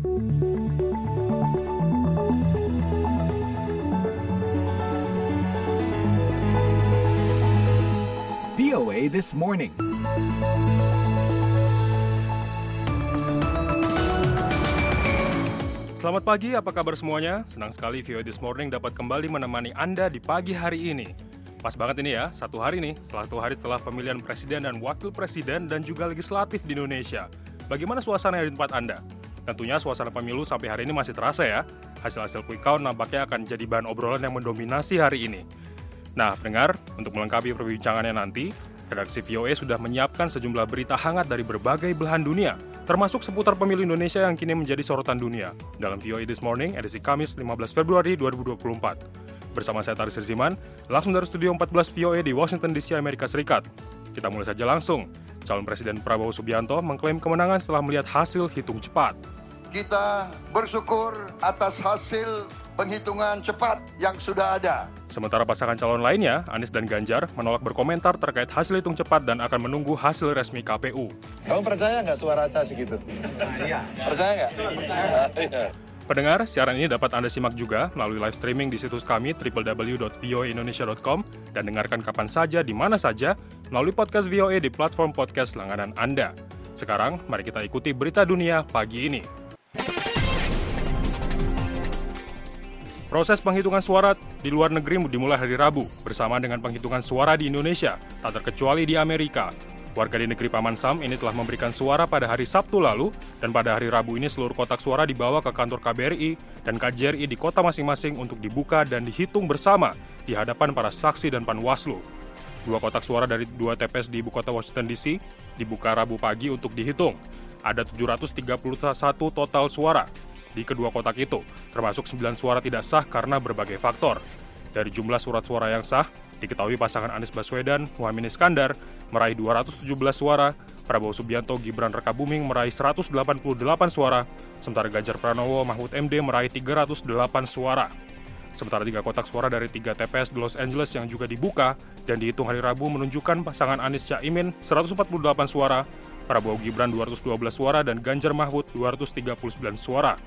VOA This Morning. Selamat pagi, apa kabar semuanya? Senang sekali VOA This Morning dapat kembali menemani Anda di pagi hari ini. Pas banget ini ya, satu hari nih, satu hari setelah pemilihan presiden dan wakil presiden dan juga legislatif di Indonesia. Bagaimana suasana di tempat Anda? Tentunya suasana pemilu sampai hari ini masih terasa ya. Hasil-hasil quick count nampaknya akan jadi bahan obrolan yang mendominasi hari ini. Nah, pendengar, untuk melengkapi perbincangannya nanti, redaksi VOA sudah menyiapkan sejumlah berita hangat dari berbagai belahan dunia, termasuk seputar pemilu Indonesia yang kini menjadi sorotan dunia. Dalam VOA This Morning, edisi Kamis 15 Februari 2024. Bersama saya Taris Riziman, langsung dari Studio 14 VOA di Washington DC, Amerika Serikat. Kita mulai saja langsung. Calon Presiden Prabowo Subianto mengklaim kemenangan setelah melihat hasil hitung cepat. Kita bersyukur atas hasil penghitungan cepat yang sudah ada. Sementara pasangan calon lainnya, Anies dan Ganjar, menolak berkomentar terkait hasil hitung cepat dan akan menunggu hasil resmi KPU. Kamu percaya nggak suara saya segitu? Iya. Percaya nggak? Iya. Pendengar, siaran ini dapat Anda simak juga melalui live streaming di situs kami www.voaindonesia.com dan dengarkan kapan saja, di mana saja, melalui podcast VOA di platform podcast langganan Anda. Sekarang, mari kita ikuti berita dunia pagi ini. Proses penghitungan suara di luar negeri dimulai hari Rabu, bersama dengan penghitungan suara di Indonesia, tak terkecuali di Amerika. Warga di negeri Paman Sam ini telah memberikan suara pada hari Sabtu lalu, dan pada hari Rabu ini seluruh kotak suara dibawa ke kantor KBRI dan KJRI di kota masing-masing untuk dibuka dan dihitung bersama di hadapan para saksi dan panwaslu. Dua kotak suara dari dua TPS di ibu kota Washington DC dibuka Rabu pagi untuk dihitung. Ada 731 total suara, di kedua kotak itu, termasuk 9 suara tidak sah karena berbagai faktor. Dari jumlah surat suara yang sah, diketahui pasangan Anies Baswedan, Muhammad Iskandar meraih 217 suara, Prabowo Subianto, Gibran Rekabuming meraih 188 suara, sementara Ganjar Pranowo, Mahfud MD meraih 308 suara. Sementara tiga kotak suara dari tiga TPS di Los Angeles yang juga dibuka dan dihitung hari Rabu menunjukkan pasangan Anies Caimin 148 suara, Prabowo Gibran 212 suara, dan Ganjar Mahfud 239 suara.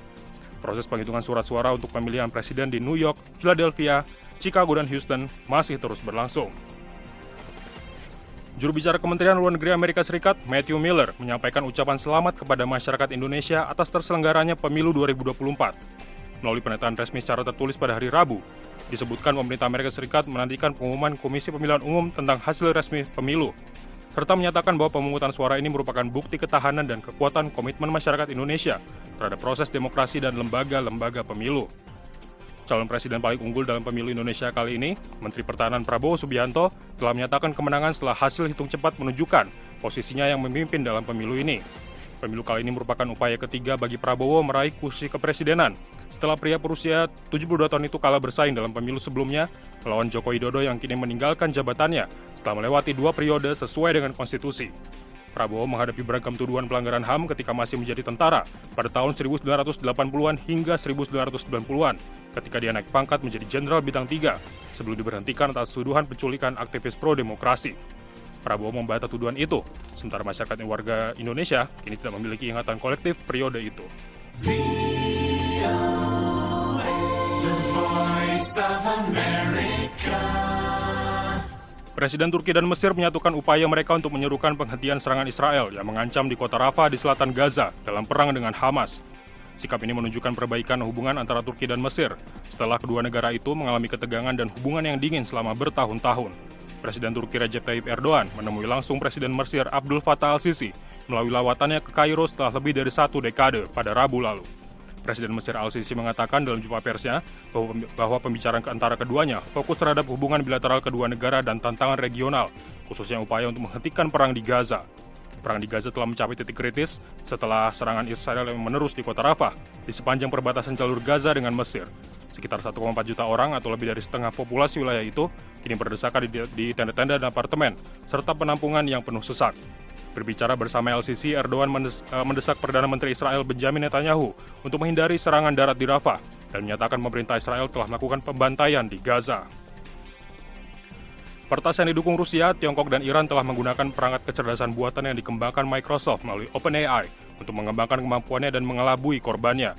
Proses penghitungan surat suara untuk pemilihan presiden di New York, Philadelphia, Chicago, dan Houston masih terus berlangsung. Juru bicara Kementerian Luar Negeri Amerika Serikat, Matthew Miller, menyampaikan ucapan selamat kepada masyarakat Indonesia atas terselenggaranya pemilu 2024. Melalui pernyataan resmi secara tertulis pada hari Rabu, disebutkan pemerintah Amerika Serikat menantikan pengumuman Komisi Pemilihan Umum tentang hasil resmi pemilu serta menyatakan bahwa pemungutan suara ini merupakan bukti ketahanan dan kekuatan komitmen masyarakat Indonesia terhadap proses demokrasi dan lembaga-lembaga pemilu. Calon presiden paling unggul dalam pemilu Indonesia kali ini, Menteri Pertahanan Prabowo Subianto, telah menyatakan kemenangan setelah hasil hitung cepat menunjukkan posisinya yang memimpin dalam pemilu ini. Pemilu kali ini merupakan upaya ketiga bagi Prabowo meraih kursi kepresidenan setelah pria berusia 72 tahun itu kalah bersaing dalam pemilu sebelumnya melawan Joko Widodo yang kini meninggalkan jabatannya setelah melewati dua periode sesuai dengan konstitusi. Prabowo menghadapi beragam tuduhan pelanggaran HAM ketika masih menjadi tentara pada tahun 1980-an hingga 1990-an ketika dia naik pangkat menjadi Jenderal Bintang 3 sebelum diberhentikan atas tuduhan penculikan aktivis pro-demokrasi. Prabowo membantah tuduhan itu, sementara masyarakat warga Indonesia kini tidak memiliki ingatan kolektif periode itu. Presiden Turki dan Mesir menyatukan upaya mereka untuk menyerukan penghentian serangan Israel yang mengancam di kota Rafah di selatan Gaza dalam perang dengan Hamas. Sikap ini menunjukkan perbaikan hubungan antara Turki dan Mesir setelah kedua negara itu mengalami ketegangan dan hubungan yang dingin selama bertahun-tahun. Presiden Turki Recep Tayyip Erdogan menemui langsung Presiden Mesir Abdul Fattah al-Sisi melalui lawatannya ke Kairo setelah lebih dari satu dekade pada Rabu lalu. Presiden Mesir al-Sisi mengatakan dalam jumpa persnya bahwa, pembicaraan antara keduanya fokus terhadap hubungan bilateral kedua negara dan tantangan regional, khususnya upaya untuk menghentikan perang di Gaza. Perang di Gaza telah mencapai titik kritis setelah serangan Israel yang menerus di kota Rafah di sepanjang perbatasan jalur Gaza dengan Mesir. Sekitar 1,4 juta orang atau lebih dari setengah populasi wilayah itu kini berdesakan di tenda-tenda dan apartemen, serta penampungan yang penuh sesak. Berbicara bersama LCC, Erdogan eh, mendesak Perdana Menteri Israel Benjamin Netanyahu untuk menghindari serangan darat di Rafah dan menyatakan pemerintah Israel telah melakukan pembantaian di Gaza. Pertas yang didukung Rusia, Tiongkok, dan Iran telah menggunakan perangkat kecerdasan buatan yang dikembangkan Microsoft melalui OpenAI untuk mengembangkan kemampuannya dan mengelabui korbannya.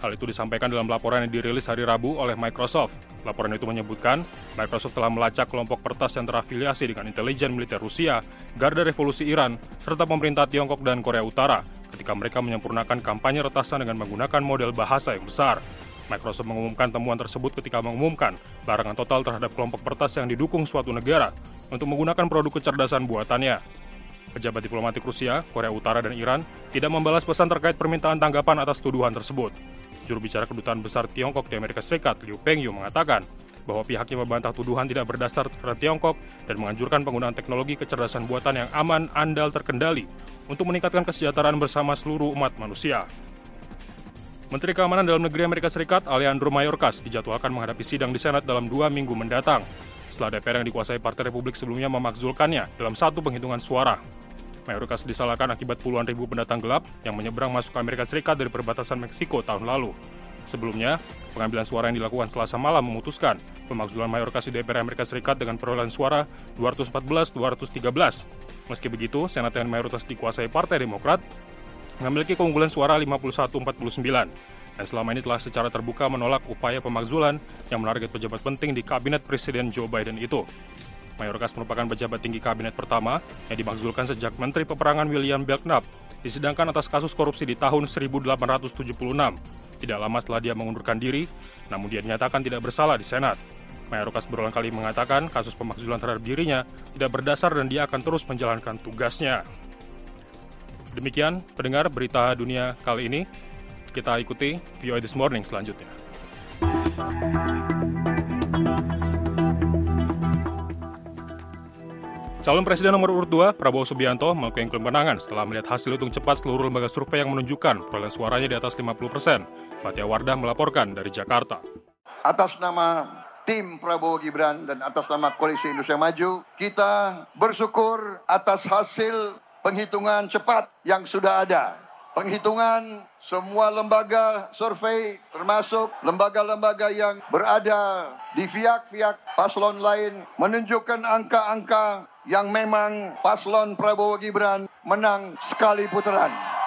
Hal itu disampaikan dalam laporan yang dirilis hari Rabu oleh Microsoft. Laporan itu menyebutkan, Microsoft telah melacak kelompok pertas yang terafiliasi dengan intelijen militer Rusia, Garda Revolusi Iran, serta pemerintah Tiongkok dan Korea Utara ketika mereka menyempurnakan kampanye retasan dengan menggunakan model bahasa yang besar. Microsoft mengumumkan temuan tersebut ketika mengumumkan larangan total terhadap kelompok pertas yang didukung suatu negara untuk menggunakan produk kecerdasan buatannya. Pejabat diplomatik Rusia, Korea Utara, dan Iran tidak membalas pesan terkait permintaan tanggapan atas tuduhan tersebut. Juru bicara kedutaan besar Tiongkok di Amerika Serikat, Liu Pengyu, mengatakan bahwa pihaknya membantah tuduhan tidak berdasar terhadap Tiongkok dan menganjurkan penggunaan teknologi kecerdasan buatan yang aman, andal, terkendali untuk meningkatkan kesejahteraan bersama seluruh umat manusia. Menteri Keamanan Dalam Negeri Amerika Serikat, Alejandro Mayorkas, dijadwalkan menghadapi sidang di Senat dalam dua minggu mendatang, setelah DPR yang dikuasai Partai Republik sebelumnya memakzulkannya dalam satu penghitungan suara. Mayoritas disalahkan akibat puluhan ribu pendatang gelap yang menyeberang masuk ke Amerika Serikat dari perbatasan Meksiko tahun lalu. Sebelumnya, pengambilan suara yang dilakukan selasa malam memutuskan pemakzulan mayoritas di DPR Amerika Serikat dengan perolehan suara 214-213. Meski begitu, Senat yang mayoritas dikuasai Partai Demokrat memiliki keunggulan suara 51-49 dan selama ini telah secara terbuka menolak upaya pemakzulan yang menarget pejabat penting di kabinet Presiden Joe Biden itu. Mayoritas merupakan pejabat tinggi kabinet pertama yang dimakzulkan sejak Menteri Peperangan William Belknap disidangkan atas kasus korupsi di tahun 1876. Tidak lama setelah dia mengundurkan diri, namun dia dinyatakan tidak bersalah di Senat. Mayoritas berulang kali mengatakan kasus pemakzulan terhadap dirinya tidak berdasar dan dia akan terus menjalankan tugasnya. Demikian pendengar berita dunia kali ini. Kita ikuti VOA This Morning selanjutnya. Calon Presiden nomor urut 2, Prabowo Subianto, mengklaim kemenangan setelah melihat hasil hitung cepat seluruh lembaga survei yang menunjukkan perolehan suaranya di atas 50 persen. Fatia Wardah melaporkan dari Jakarta. Atas nama tim Prabowo Gibran dan atas nama Koalisi Indonesia Maju, kita bersyukur atas hasil penghitungan cepat yang sudah ada. Penghitungan semua lembaga survei termasuk lembaga-lembaga yang berada di pihak-pihak paslon lain menunjukkan angka-angka yang memang paslon Prabowo Gibran menang sekali putaran.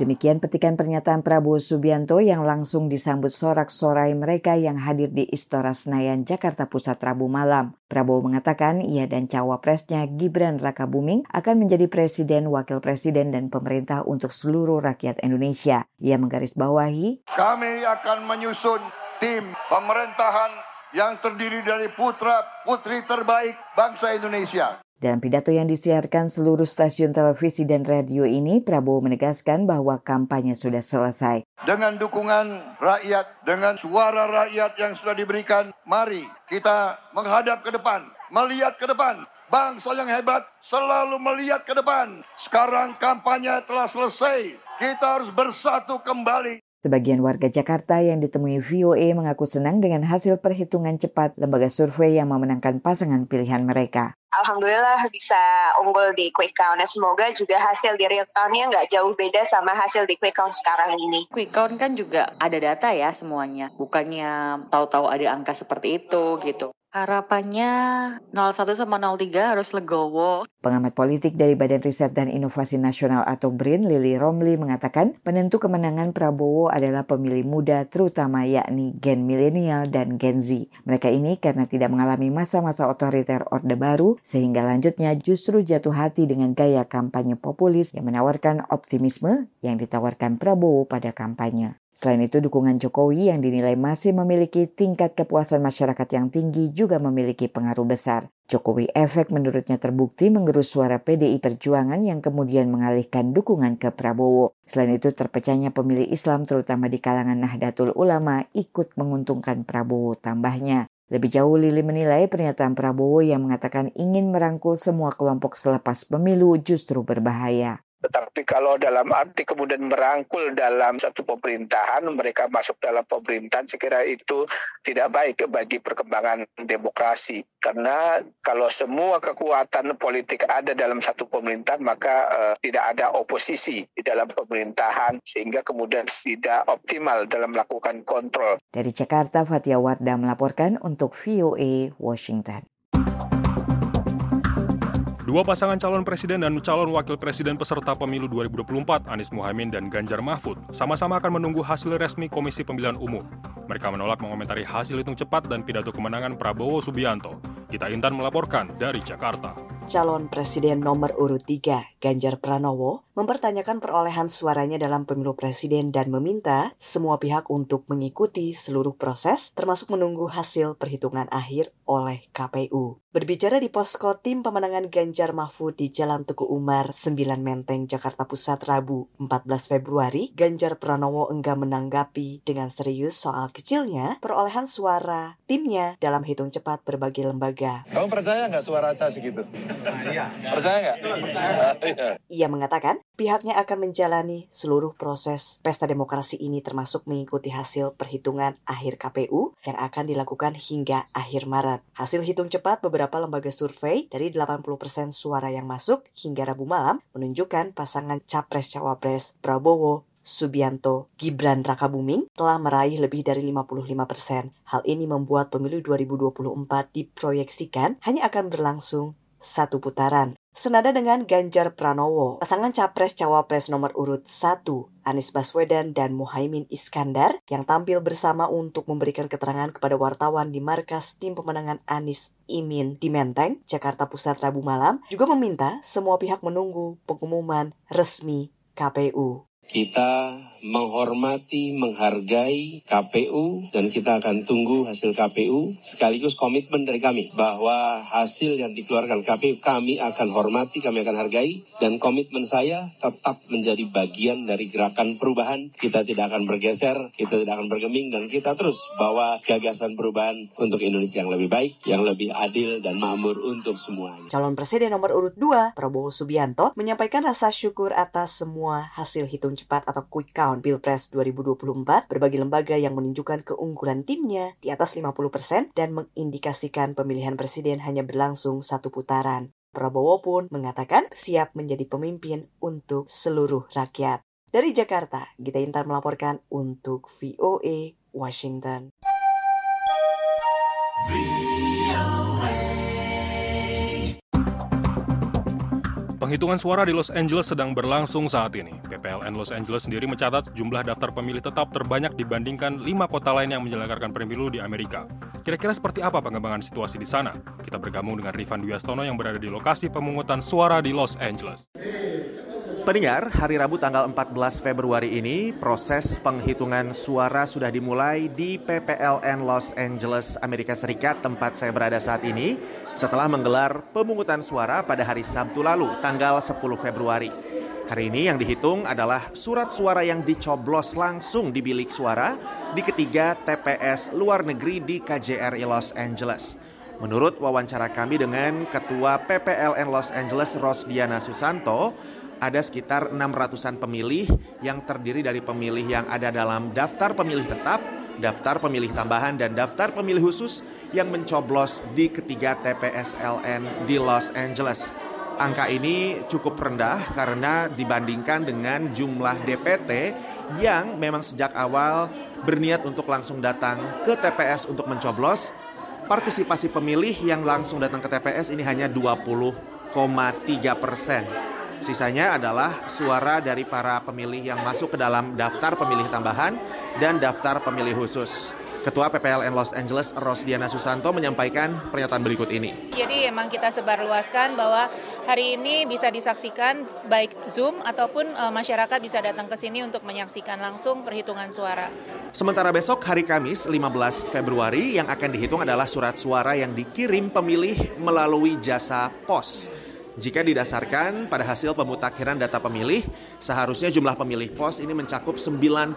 Demikian petikan pernyataan Prabowo Subianto yang langsung disambut sorak-sorai mereka yang hadir di Istora Senayan, Jakarta Pusat Rabu malam. Prabowo mengatakan ia dan cawapresnya Gibran Raka Buming akan menjadi presiden, wakil presiden, dan pemerintah untuk seluruh rakyat Indonesia. Ia menggarisbawahi, Kami akan menyusun tim pemerintahan yang terdiri dari putra-putri terbaik bangsa Indonesia. Dalam pidato yang disiarkan seluruh stasiun televisi dan radio ini, Prabowo menegaskan bahwa kampanye sudah selesai. Dengan dukungan rakyat, dengan suara rakyat yang sudah diberikan, mari kita menghadap ke depan, melihat ke depan. Bangsa yang hebat selalu melihat ke depan. Sekarang kampanye telah selesai. Kita harus bersatu kembali. Sebagian warga Jakarta yang ditemui VOA mengaku senang dengan hasil perhitungan cepat lembaga survei yang memenangkan pasangan pilihan mereka. Alhamdulillah bisa unggul di quick count. Nah, semoga juga hasil di real count-nya nggak jauh beda sama hasil di quick count sekarang ini. Quick count kan juga ada data ya semuanya. Bukannya tahu-tahu ada angka seperti itu gitu. Harapannya 01 sama 03 harus legowo. Pengamat politik dari Badan Riset dan Inovasi Nasional atau BRIN, Lili Romli mengatakan penentu kemenangan Prabowo adalah pemilih muda terutama yakni gen milenial dan gen Z. Mereka ini karena tidak mengalami masa-masa otoriter Orde Baru sehingga lanjutnya justru jatuh hati dengan gaya kampanye populis yang menawarkan optimisme yang ditawarkan Prabowo pada kampanye. Selain itu, dukungan Jokowi yang dinilai masih memiliki tingkat kepuasan masyarakat yang tinggi juga memiliki pengaruh besar. Jokowi efek menurutnya terbukti mengerus suara PDI Perjuangan yang kemudian mengalihkan dukungan ke Prabowo. Selain itu, terpecahnya pemilih Islam terutama di kalangan Nahdlatul Ulama ikut menguntungkan Prabowo tambahnya. Lebih jauh, Lili menilai pernyataan Prabowo yang mengatakan ingin merangkul semua kelompok selepas pemilu justru berbahaya. Tetapi kalau dalam arti kemudian merangkul dalam satu pemerintahan, mereka masuk dalam pemerintahan, saya kira itu tidak baik bagi perkembangan demokrasi. Karena kalau semua kekuatan politik ada dalam satu pemerintahan, maka uh, tidak ada oposisi di dalam pemerintahan, sehingga kemudian tidak optimal dalam melakukan kontrol. Dari Jakarta, Fatia Wardah melaporkan untuk VOA Washington. Dua pasangan calon presiden dan calon wakil presiden peserta pemilu 2024, Anies Muhaimin dan Ganjar Mahfud, sama-sama akan menunggu hasil resmi Komisi Pemilihan Umum. Mereka menolak mengomentari hasil hitung cepat dan pidato kemenangan Prabowo Subianto. Kita Intan melaporkan dari Jakarta. Calon Presiden nomor urut 3, Ganjar Pranowo, mempertanyakan perolehan suaranya dalam pemilu presiden dan meminta semua pihak untuk mengikuti seluruh proses, termasuk menunggu hasil perhitungan akhir oleh KPU. Berbicara di posko tim pemenangan Ganjar Mahfud di Jalan Tugu Umar, 9 Menteng, Jakarta Pusat, Rabu 14 Februari, Ganjar Pranowo enggak menanggapi dengan serius soal kecilnya perolehan suara timnya dalam hitung cepat berbagai lembaga. Kamu percaya nggak suara saya segitu? Iya. Percaya nggak? Iya. Ia mengatakan pihaknya akan menjalani seluruh proses pesta demokrasi ini termasuk mengikuti hasil perhitungan akhir KPU yang akan dilakukan hingga akhir Maret. Hasil hitung cepat beberapa beberapa lembaga survei dari 80% suara yang masuk hingga Rabu malam menunjukkan pasangan Capres-Cawapres Prabowo Subianto Gibran Rakabuming telah meraih lebih dari 55 persen. Hal ini membuat pemilu 2024 diproyeksikan hanya akan berlangsung satu putaran. Senada dengan Ganjar Pranowo, pasangan capres-cawapres nomor urut 1, Anies Baswedan dan Muhaimin Iskandar, yang tampil bersama untuk memberikan keterangan kepada wartawan di markas tim pemenangan Anies Imin di Menteng, Jakarta Pusat Rabu malam, juga meminta semua pihak menunggu pengumuman resmi KPU. Kita menghormati, menghargai KPU dan kita akan tunggu hasil KPU sekaligus komitmen dari kami bahwa hasil yang dikeluarkan KPU kami akan hormati, kami akan hargai dan komitmen saya tetap menjadi bagian dari gerakan perubahan. Kita tidak akan bergeser, kita tidak akan bergeming dan kita terus bawa gagasan perubahan untuk Indonesia yang lebih baik, yang lebih adil dan makmur untuk semuanya. Calon Presiden nomor urut 2, Prabowo Subianto, menyampaikan rasa syukur atas semua hasil hitung cepat atau quick count Pilpres 2024, berbagai lembaga yang menunjukkan keunggulan timnya di atas 50% dan mengindikasikan pemilihan presiden hanya berlangsung satu putaran. Prabowo pun mengatakan siap menjadi pemimpin untuk seluruh rakyat. Dari Jakarta, Gita Intan melaporkan untuk VOA Washington. Penghitungan suara di Los Angeles sedang berlangsung saat ini. PPLN Los Angeles sendiri mencatat jumlah daftar pemilih tetap terbanyak dibandingkan lima kota lain yang menyelenggarakan pemilu di Amerika. Kira-kira seperti apa pengembangan situasi di sana? Kita bergabung dengan Rifan Duyastono yang berada di lokasi pemungutan suara di Los Angeles. Pendengar, hari Rabu tanggal 14 Februari ini, proses penghitungan suara sudah dimulai di PPLN Los Angeles, Amerika Serikat, tempat saya berada saat ini, setelah menggelar pemungutan suara pada hari Sabtu lalu, tanggal 10 Februari. Hari ini yang dihitung adalah surat suara yang dicoblos langsung di bilik suara di ketiga TPS luar negeri di KJRI Los Angeles. Menurut wawancara kami dengan Ketua PPLN Los Angeles Rosdiana Susanto, ada sekitar 600-an pemilih yang terdiri dari pemilih yang ada dalam daftar pemilih tetap, daftar pemilih tambahan, dan daftar pemilih khusus yang mencoblos di ketiga TPS LN di Los Angeles. Angka ini cukup rendah karena dibandingkan dengan jumlah DPT yang memang sejak awal berniat untuk langsung datang ke TPS untuk mencoblos. Partisipasi pemilih yang langsung datang ke TPS ini hanya 20,3 persen. Sisanya adalah suara dari para pemilih yang masuk ke dalam daftar pemilih tambahan dan daftar pemilih khusus. Ketua PPLN Los Angeles Rosdiana Susanto menyampaikan pernyataan berikut ini. Jadi emang kita sebarluaskan bahwa hari ini bisa disaksikan baik Zoom ataupun e, masyarakat bisa datang ke sini untuk menyaksikan langsung perhitungan suara. Sementara besok hari Kamis 15 Februari yang akan dihitung adalah surat suara yang dikirim pemilih melalui jasa pos. Jika didasarkan pada hasil pemutakhiran data pemilih, seharusnya jumlah pemilih pos ini mencakup 92%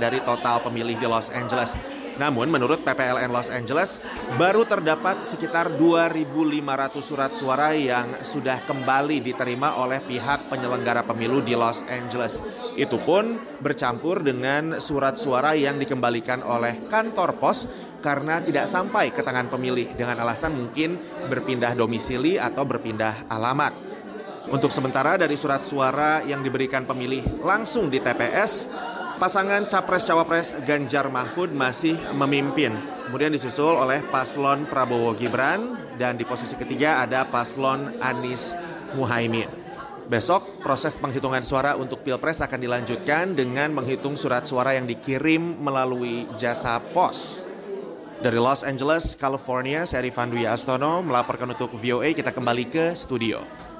dari total pemilih di Los Angeles. Namun menurut PPLN Los Angeles, baru terdapat sekitar 2.500 surat suara yang sudah kembali diterima oleh pihak penyelenggara pemilu di Los Angeles. Itu pun bercampur dengan surat suara yang dikembalikan oleh kantor pos karena tidak sampai ke tangan pemilih dengan alasan mungkin berpindah domisili atau berpindah alamat. Untuk sementara dari surat suara yang diberikan pemilih langsung di TPS, Pasangan Capres-Cawapres Ganjar Mahfud masih memimpin. Kemudian disusul oleh paslon Prabowo Gibran dan di posisi ketiga ada paslon Anies Muhaimin. Besok proses penghitungan suara untuk Pilpres akan dilanjutkan dengan menghitung surat suara yang dikirim melalui jasa pos. Dari Los Angeles, California, saya Rifan Astono melaporkan untuk VOA. Kita kembali ke studio.